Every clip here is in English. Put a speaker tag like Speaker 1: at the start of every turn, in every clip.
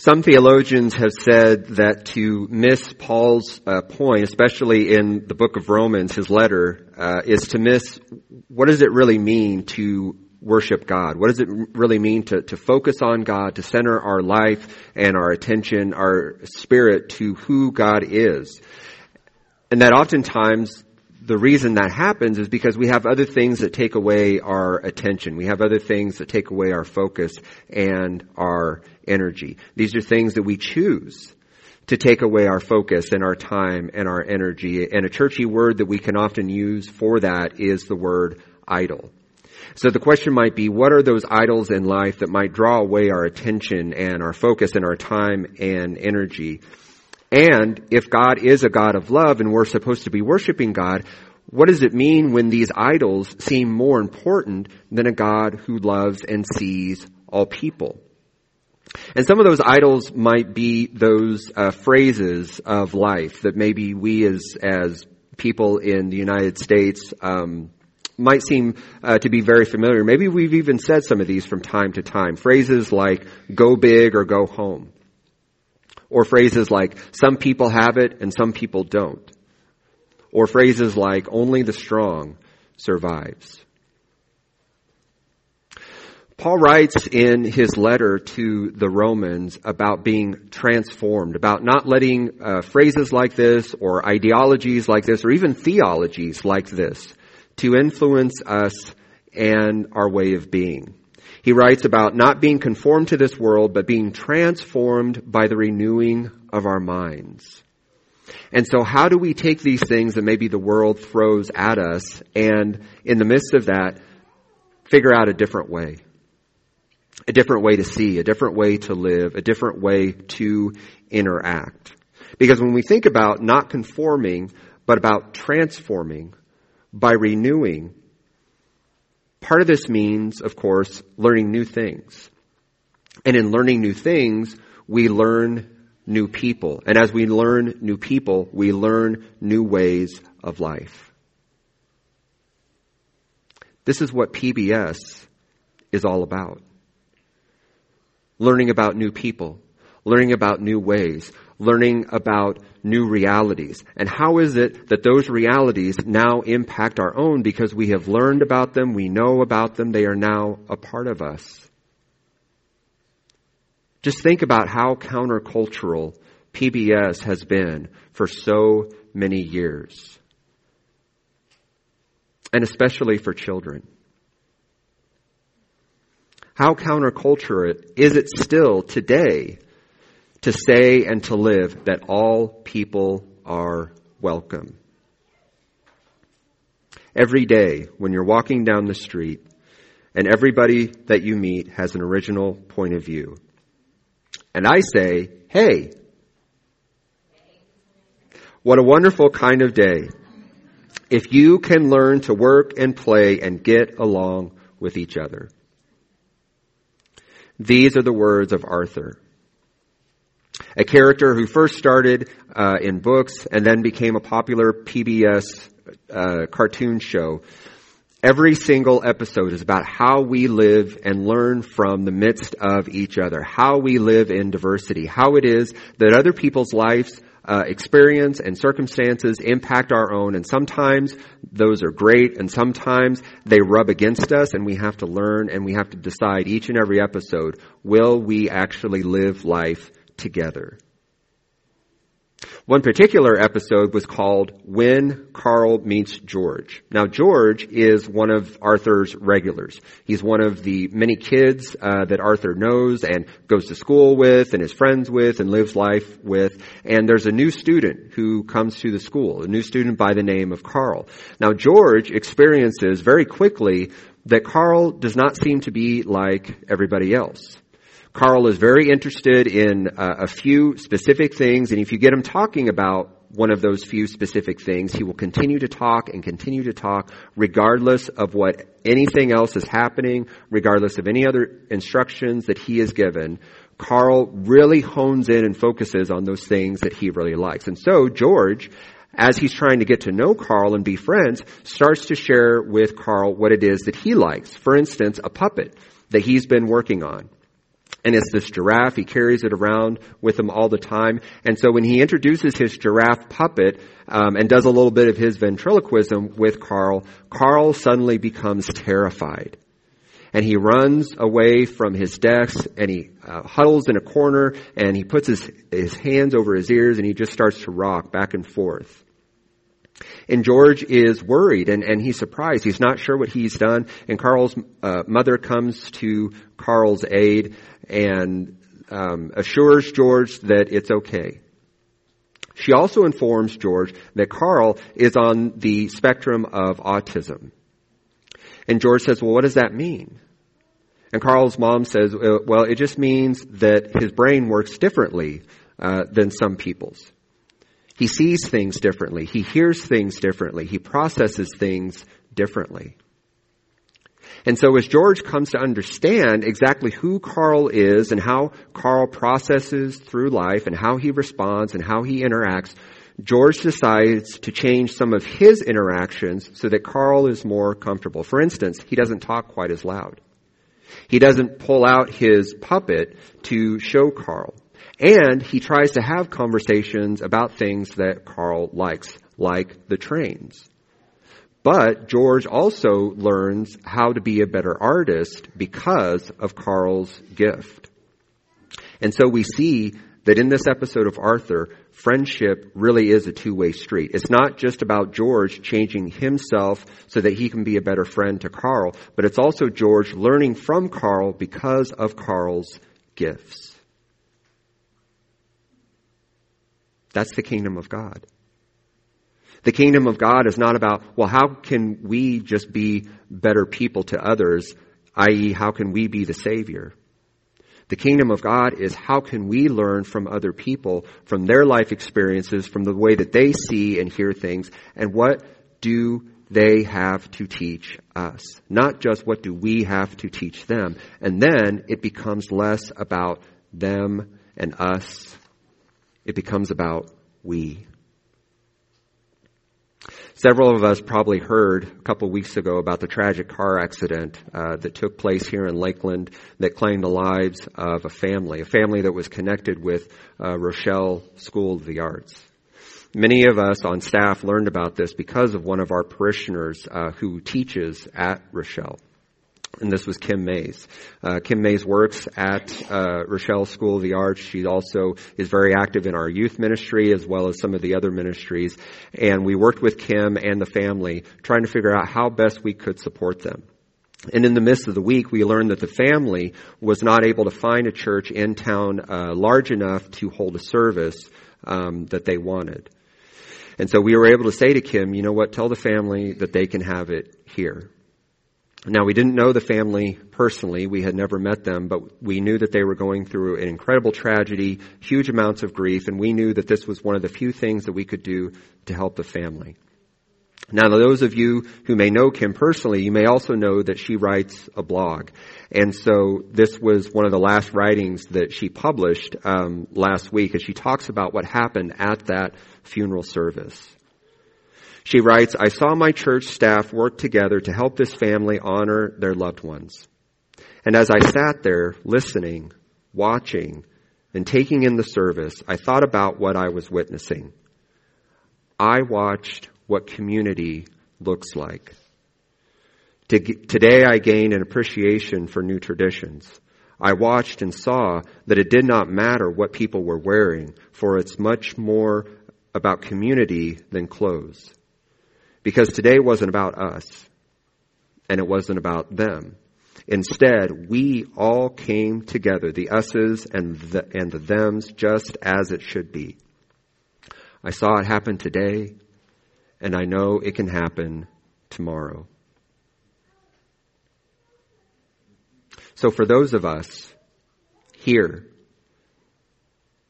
Speaker 1: Some theologians have said that to miss Paul's uh, point, especially in the book of Romans, his letter, uh, is to miss what does it really mean to worship God? What does it really mean to, to focus on God, to center our life and our attention, our spirit to who God is? And that oftentimes the reason that happens is because we have other things that take away our attention. We have other things that take away our focus and our energy. These are things that we choose to take away our focus and our time and our energy. And a churchy word that we can often use for that is the word idol. So the question might be, what are those idols in life that might draw away our attention and our focus and our time and energy? And if God is a God of love and we're supposed to be worshiping God, what does it mean when these idols seem more important than a God who loves and sees all people? And some of those idols might be those uh, phrases of life that maybe we as as people in the United States um, might seem uh, to be very familiar. Maybe we've even said some of these from time to time. Phrases like "go big" or "go home," or phrases like "some people have it and some people don't," or phrases like "only the strong survives." Paul writes in his letter to the Romans about being transformed, about not letting uh, phrases like this or ideologies like this or even theologies like this to influence us and our way of being. He writes about not being conformed to this world, but being transformed by the renewing of our minds. And so how do we take these things that maybe the world throws at us and in the midst of that, figure out a different way? a different way to see, a different way to live, a different way to interact. Because when we think about not conforming, but about transforming by renewing, part of this means, of course, learning new things. And in learning new things, we learn new people. And as we learn new people, we learn new ways of life. This is what PBS is all about learning about new people, learning about new ways, learning about new realities. And how is it that those realities now impact our own because we have learned about them, we know about them, they are now a part of us? Just think about how countercultural PBS has been for so many years. And especially for children. How countercultural is it still today to say and to live that all people are welcome? Every day when you're walking down the street and everybody that you meet has an original point of view. And I say, hey, what a wonderful kind of day. If you can learn to work and play and get along with each other. These are the words of Arthur. A character who first started uh, in books and then became a popular PBS uh, cartoon show. Every single episode is about how we live and learn from the midst of each other, how we live in diversity, how it is that other people's lives uh, experience and circumstances impact our own, and sometimes those are great, and sometimes they rub against us, and we have to learn and we have to decide each and every episode, will we actually live life together? One particular episode was called When Carl Meets George. Now George is one of Arthur's regulars. He's one of the many kids uh, that Arthur knows and goes to school with and is friends with and lives life with. And there's a new student who comes to the school, a new student by the name of Carl. Now George experiences very quickly that Carl does not seem to be like everybody else. Carl is very interested in uh, a few specific things, and if you get him talking about one of those few specific things, he will continue to talk and continue to talk regardless of what anything else is happening, regardless of any other instructions that he is given. Carl really hones in and focuses on those things that he really likes. And so George, as he's trying to get to know Carl and be friends, starts to share with Carl what it is that he likes. For instance, a puppet that he's been working on. And it's this giraffe. He carries it around with him all the time. And so when he introduces his giraffe puppet um, and does a little bit of his ventriloquism with Carl, Carl suddenly becomes terrified. And he runs away from his desk and he uh, huddles in a corner and he puts his, his hands over his ears and he just starts to rock back and forth. And George is worried and, and he's surprised. He's not sure what he's done. And Carl's uh, mother comes to Carl's aid and um, assures George that it's okay. She also informs George that Carl is on the spectrum of autism. And George says, well, what does that mean? And Carl's mom says, well, it just means that his brain works differently uh, than some people's. He sees things differently. He hears things differently. He processes things differently. And so as George comes to understand exactly who Carl is and how Carl processes through life and how he responds and how he interacts, George decides to change some of his interactions so that Carl is more comfortable. For instance, he doesn't talk quite as loud. He doesn't pull out his puppet to show Carl. And he tries to have conversations about things that Carl likes, like the trains. But George also learns how to be a better artist because of Carl's gift. And so we see that in this episode of Arthur, friendship really is a two-way street. It's not just about George changing himself so that he can be a better friend to Carl, but it's also George learning from Carl because of Carl's gifts. That's the kingdom of God. The kingdom of God is not about, well, how can we just be better people to others, i.e., how can we be the Savior? The kingdom of God is how can we learn from other people, from their life experiences, from the way that they see and hear things, and what do they have to teach us? Not just what do we have to teach them. And then it becomes less about them and us it becomes about we. Several of us probably heard a couple of weeks ago about the tragic car accident uh, that took place here in Lakeland that claimed the lives of a family, a family that was connected with uh, Rochelle School of the Arts. Many of us on staff learned about this because of one of our parishioners uh, who teaches at Rochelle and this was Kim Mays. Uh, Kim Mays works at uh, Rochelle School of the Arts. She also is very active in our youth ministry as well as some of the other ministries. And we worked with Kim and the family trying to figure out how best we could support them. And in the midst of the week, we learned that the family was not able to find a church in town uh, large enough to hold a service um, that they wanted. And so we were able to say to Kim, you know what, tell the family that they can have it here. Now, we didn't know the family personally. We had never met them, but we knew that they were going through an incredible tragedy, huge amounts of grief, and we knew that this was one of the few things that we could do to help the family. Now, those of you who may know Kim personally, you may also know that she writes a blog. And so this was one of the last writings that she published um, last week, and she talks about what happened at that funeral service. She writes, I saw my church staff work together to help this family honor their loved ones. And as I sat there listening, watching, and taking in the service, I thought about what I was witnessing. I watched what community looks like. Today I gained an appreciation for new traditions. I watched and saw that it did not matter what people were wearing, for it's much more about community than clothes. Because today wasn't about us, and it wasn't about them. Instead, we all came together, the us's and the, and the them's, just as it should be. I saw it happen today, and I know it can happen tomorrow. So for those of us here,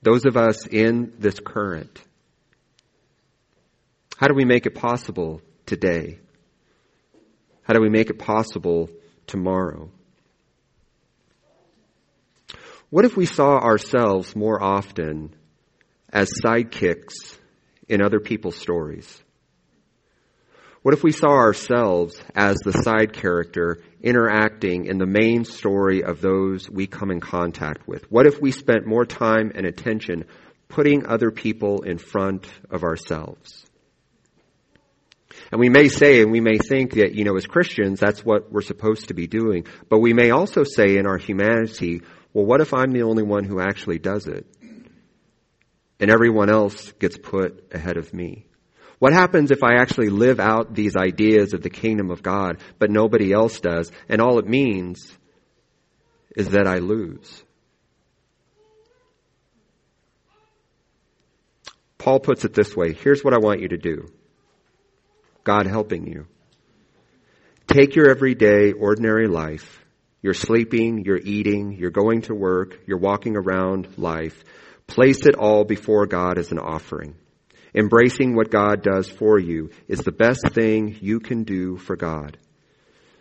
Speaker 1: those of us in this current, how do we make it possible today? How do we make it possible tomorrow? What if we saw ourselves more often as sidekicks in other people's stories? What if we saw ourselves as the side character interacting in the main story of those we come in contact with? What if we spent more time and attention putting other people in front of ourselves? And we may say and we may think that, you know, as Christians, that's what we're supposed to be doing. But we may also say in our humanity, well, what if I'm the only one who actually does it? And everyone else gets put ahead of me. What happens if I actually live out these ideas of the kingdom of God, but nobody else does, and all it means is that I lose? Paul puts it this way here's what I want you to do God helping you. Take your everyday, ordinary life. You're sleeping, you're eating, you're going to work, you're walking around life. Place it all before God as an offering. Embracing what God does for you is the best thing you can do for God.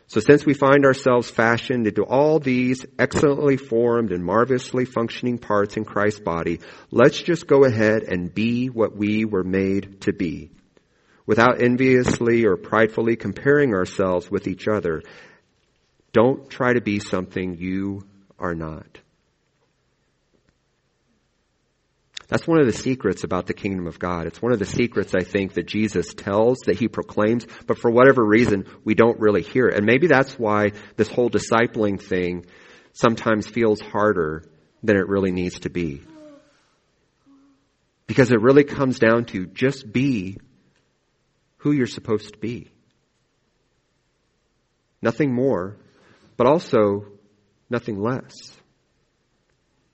Speaker 1: So since we find ourselves fashioned into all these excellently formed and marvelously functioning parts in Christ's body, let's just go ahead and be what we were made to be. Without enviously or pridefully comparing ourselves with each other, don't try to be something you are not. That's one of the secrets about the kingdom of God. It's one of the secrets I think that Jesus tells, that he proclaims, but for whatever reason, we don't really hear it. And maybe that's why this whole discipling thing sometimes feels harder than it really needs to be. Because it really comes down to just be who you're supposed to be. Nothing more, but also nothing less.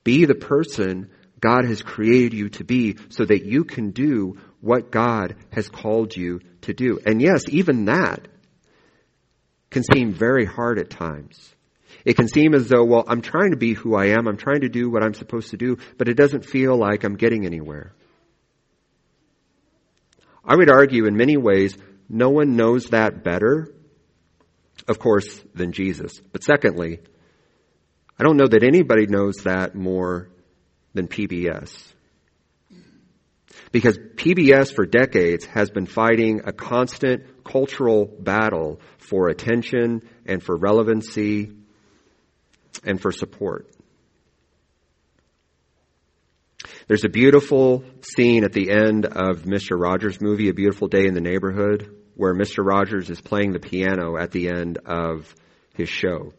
Speaker 1: Be the person God has created you to be so that you can do what God has called you to do. And yes, even that can seem very hard at times. It can seem as though, well, I'm trying to be who I am. I'm trying to do what I'm supposed to do, but it doesn't feel like I'm getting anywhere. I would argue in many ways, no one knows that better, of course, than Jesus. But secondly, I don't know that anybody knows that more than PBS. Because PBS for decades has been fighting a constant cultural battle for attention and for relevancy and for support. There's a beautiful scene at the end of Mr. Rogers' movie, A Beautiful Day in the Neighborhood, where Mr. Rogers is playing the piano at the end of his show.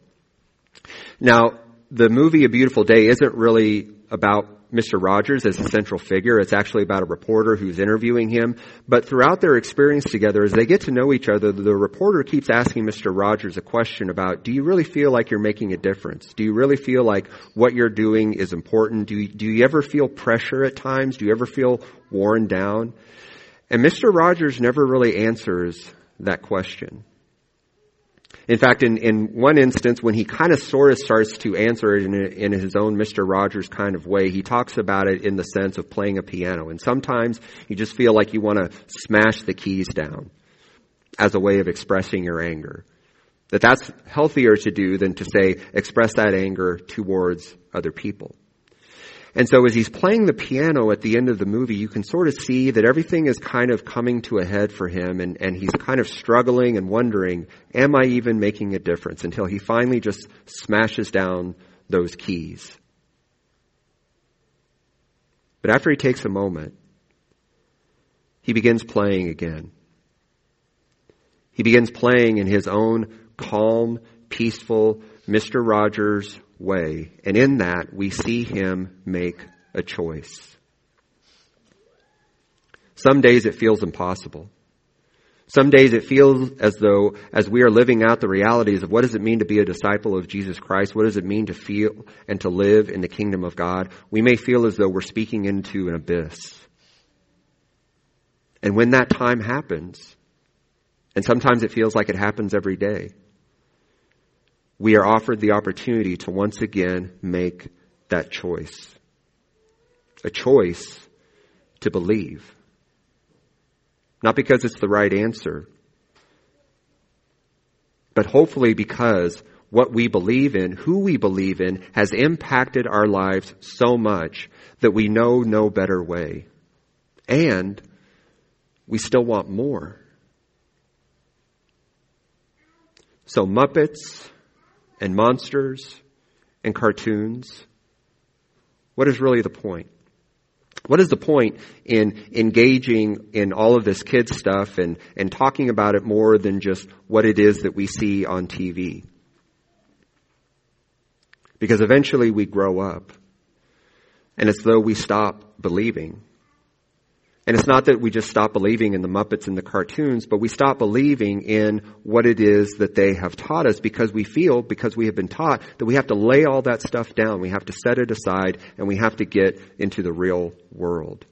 Speaker 1: Now, the movie A Beautiful Day isn't really about Mr. Rogers as a central figure. It's actually about a reporter who's interviewing him. But throughout their experience together, as they get to know each other, the reporter keeps asking Mr. Rogers a question about, do you really feel like you're making a difference? Do you really feel like what you're doing is important? Do you, do you ever feel pressure at times? Do you ever feel worn down? And Mr. Rogers never really answers that question. In fact, in, in one instance, when he kind of sort of starts to answer it in, in his own Mr. Rogers kind of way, he talks about it in the sense of playing a piano. And sometimes you just feel like you want to smash the keys down as a way of expressing your anger. That that's healthier to do than to say, express that anger towards other people. And so as he's playing the piano at the end of the movie, you can sort of see that everything is kind of coming to a head for him and, and he's kind of struggling and wondering, am I even making a difference? Until he finally just smashes down those keys. But after he takes a moment, he begins playing again. He begins playing in his own calm, peaceful, Mr. Rogers way. And in that, we see him make a choice. Some days it feels impossible. Some days it feels as though, as we are living out the realities of what does it mean to be a disciple of Jesus Christ, what does it mean to feel and to live in the kingdom of God, we may feel as though we're speaking into an abyss. And when that time happens, and sometimes it feels like it happens every day, we are offered the opportunity to once again make that choice. A choice to believe. Not because it's the right answer, but hopefully because what we believe in, who we believe in, has impacted our lives so much that we know no better way. And we still want more. So Muppets and monsters and cartoons, what is really the point? What is the point in engaging in all of this kid stuff and, and talking about it more than just what it is that we see on TV? Because eventually we grow up and it's though we stop believing. And it's not that we just stop believing in the Muppets and the cartoons, but we stop believing in what it is that they have taught us because we feel, because we have been taught, that we have to lay all that stuff down. We have to set it aside and we have to get into the real world.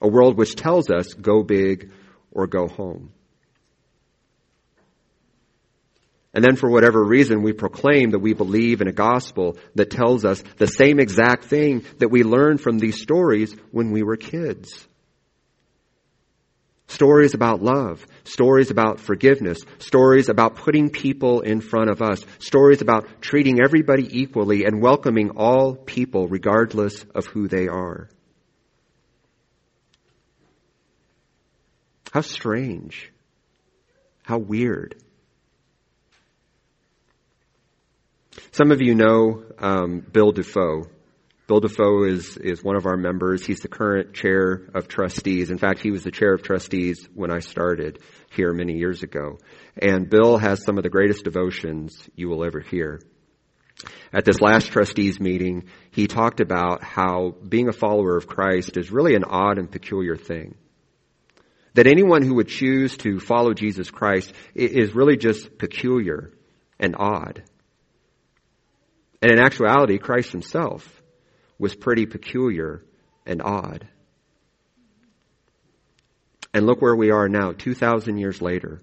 Speaker 1: A world which tells us, go big or go home. And then for whatever reason, we proclaim that we believe in a gospel that tells us the same exact thing that we learned from these stories when we were kids. Stories about love, stories about forgiveness, stories about putting people in front of us, stories about treating everybody equally and welcoming all people regardless of who they are. How strange. How weird. Some of you know um, Bill Defoe. Bill Defoe is, is one of our members. He's the current chair of trustees. In fact, he was the chair of trustees when I started here many years ago. And Bill has some of the greatest devotions you will ever hear. At this last trustees meeting, he talked about how being a follower of Christ is really an odd and peculiar thing. That anyone who would choose to follow Jesus Christ is really just peculiar and odd. And in actuality, Christ himself was pretty peculiar and odd. And look where we are now, 2,000 years later,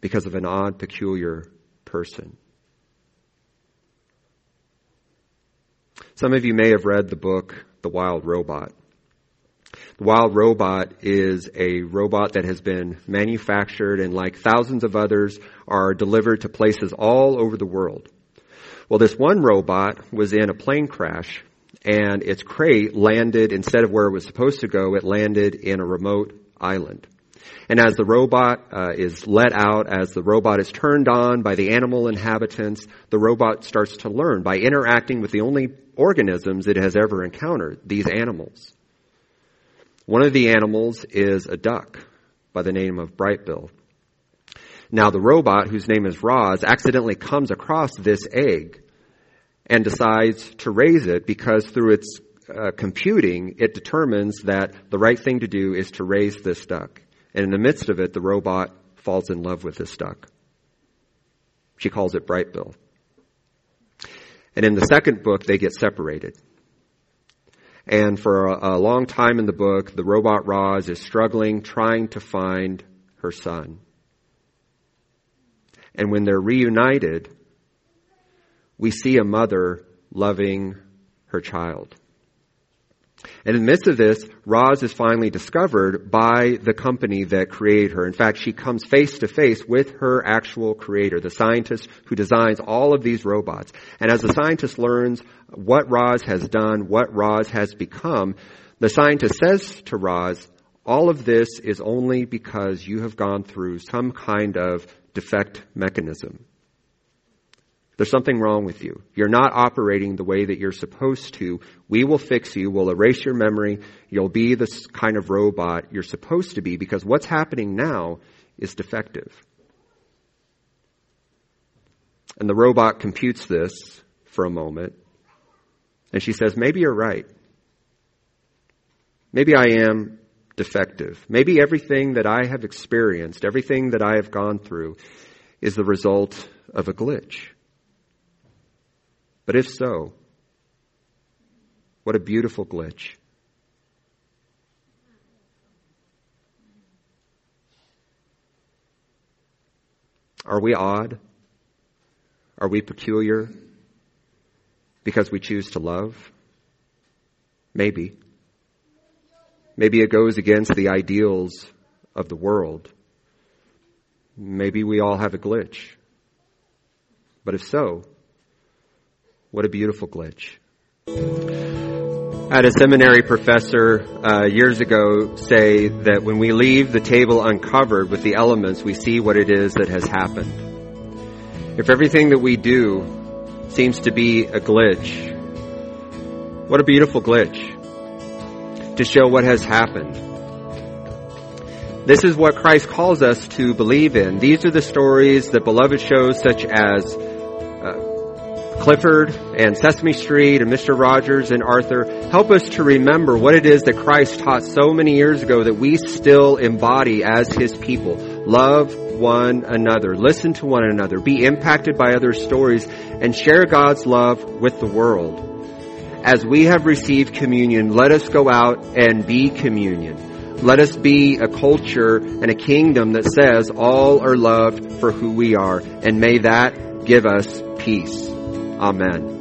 Speaker 1: because of an odd, peculiar person. Some of you may have read the book, The Wild Robot. The Wild Robot is a robot that has been manufactured and like thousands of others are delivered to places all over the world. Well, this one robot was in a plane crash and its crate landed instead of where it was supposed to go, it landed in a remote island. And as the robot uh, is let out, as the robot is turned on by the animal inhabitants, the robot starts to learn by interacting with the only organisms it has ever encountered, these animals. One of the animals is a duck by the name of Brightbill. Now the robot, whose name is Roz, accidentally comes across this egg and decides to raise it because through its uh, computing, it determines that the right thing to do is to raise this duck. And in the midst of it, the robot falls in love with this duck. She calls it Brightbill. And in the second book, they get separated. And for a, a long time in the book, the robot Roz is struggling, trying to find her son. And when they're reunited, we see a mother loving her child. And in the midst of this, Roz is finally discovered by the company that created her. In fact, she comes face to face with her actual creator, the scientist who designs all of these robots. And as the scientist learns what Roz has done, what Roz has become, the scientist says to Roz, all of this is only because you have gone through some kind of defect mechanism. There's something wrong with you. You're not operating the way that you're supposed to. We will fix you. We'll erase your memory. You'll be this kind of robot you're supposed to be because what's happening now is defective. And the robot computes this for a moment. And she says, maybe you're right. Maybe I am defective. Maybe everything that I have experienced, everything that I have gone through is the result of a glitch. But if so, what a beautiful glitch. Are we odd? Are we peculiar because we choose to love? Maybe. Maybe it goes against the ideals of the world. Maybe we all have a glitch. But if so, what a beautiful glitch. I had a seminary professor uh, years ago say that when we leave the table uncovered with the elements, we see what it is that has happened. if everything that we do seems to be a glitch, what a beautiful glitch to show what has happened. This is what Christ calls us to believe in. These are the stories that beloved shows such as uh, Clifford and Sesame Street and Mr. Rogers and Arthur help us to remember what it is that Christ taught so many years ago that we still embody as His people. Love one another. Listen to one another. Be impacted by other stories and share God's love with the world. As we have received communion, let us go out and be communion. Let us be a culture and a kingdom that says all are loved for who we are. And may that give us peace. Amen.